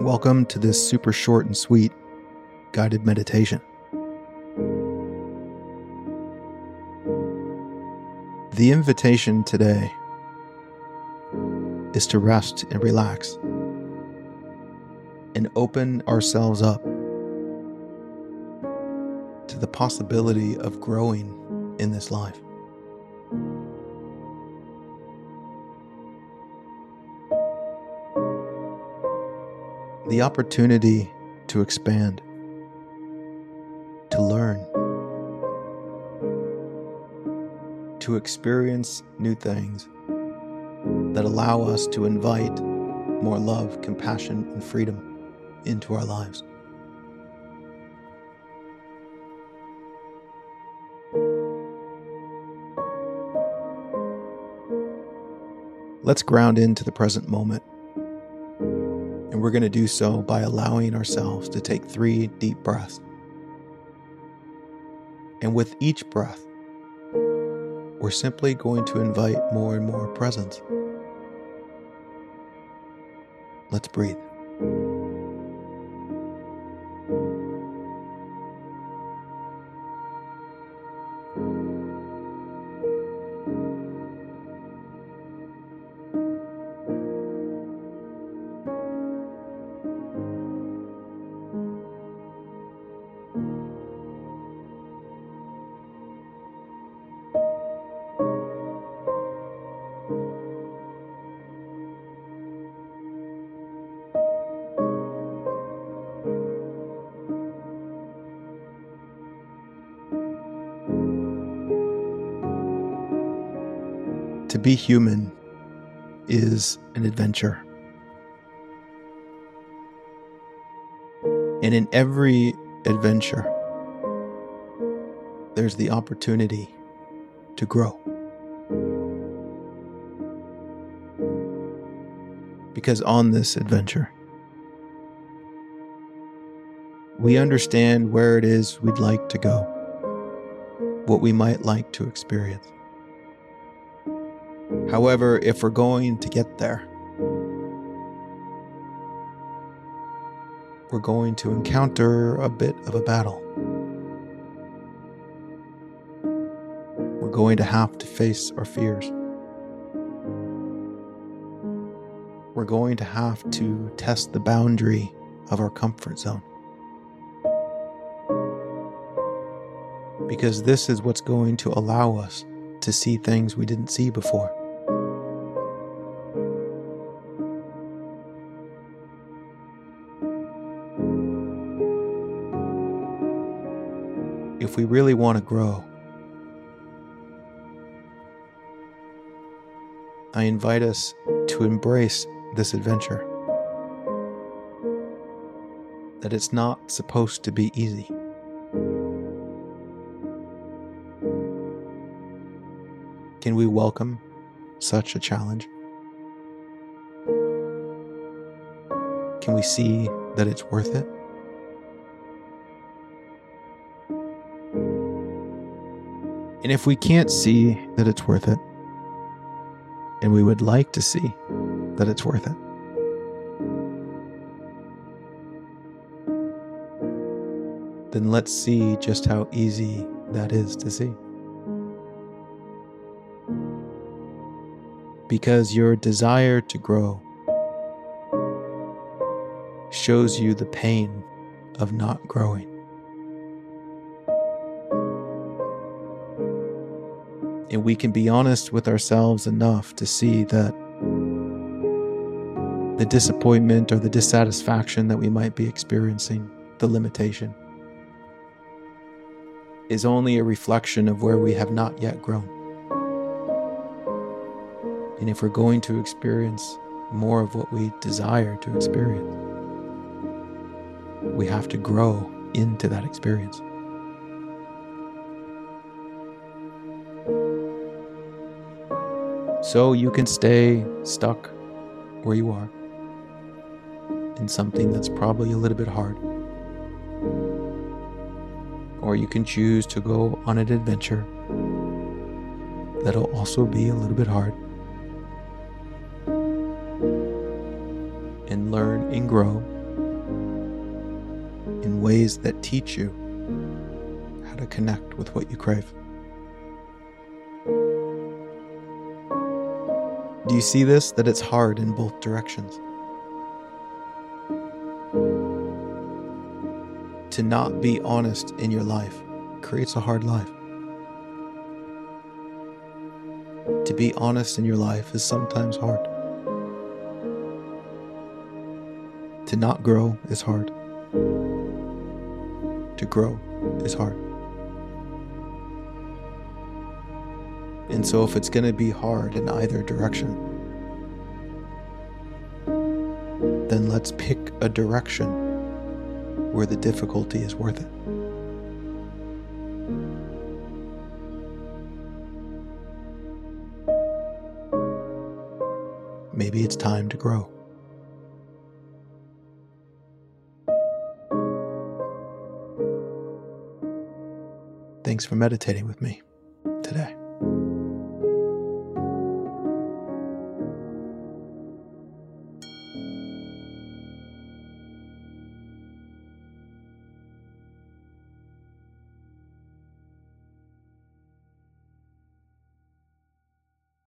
Welcome to this super short and sweet guided meditation. The invitation today is to rest and relax and open ourselves up to the possibility of growing in this life. The opportunity to expand, to learn, to experience new things that allow us to invite more love, compassion, and freedom into our lives. Let's ground into the present moment. We're going to do so by allowing ourselves to take three deep breaths. And with each breath, we're simply going to invite more and more presence. Let's breathe. To be human is an adventure. And in every adventure, there's the opportunity to grow. Because on this adventure, we understand where it is we'd like to go, what we might like to experience. However, if we're going to get there, we're going to encounter a bit of a battle. We're going to have to face our fears. We're going to have to test the boundary of our comfort zone. Because this is what's going to allow us to see things we didn't see before. if we really want to grow, I invite us to embrace this adventure. That it's not supposed to be easy. Can we welcome such a challenge? Can we see that it's worth it? And if we can't see that it's worth it, and we would like to see that it's worth it, then let's see just how easy that is to see. Because your desire to grow shows you the pain of not growing. and we can be honest with ourselves enough to see that the disappointment or the dissatisfaction that we might be experiencing, the limitation, is only a reflection of where we have not yet grown. And if we're going to experience more of what we desire to experience, we have to grow into that experience. So you can stay stuck where you are in something that's probably a little bit hard. Or you can choose to go on an adventure that'll also be a little bit hard. Learn and grow in ways that teach you how to connect with what you crave. Do you see this? That it's hard in both directions. To not be honest in your life creates a hard life. To be honest in your life is sometimes hard. To not grow is hard. To grow is hard. And so, if it's going to be hard in either direction, then let's pick a direction where the difficulty is worth it. Maybe it's time to grow. Thanks for meditating with me.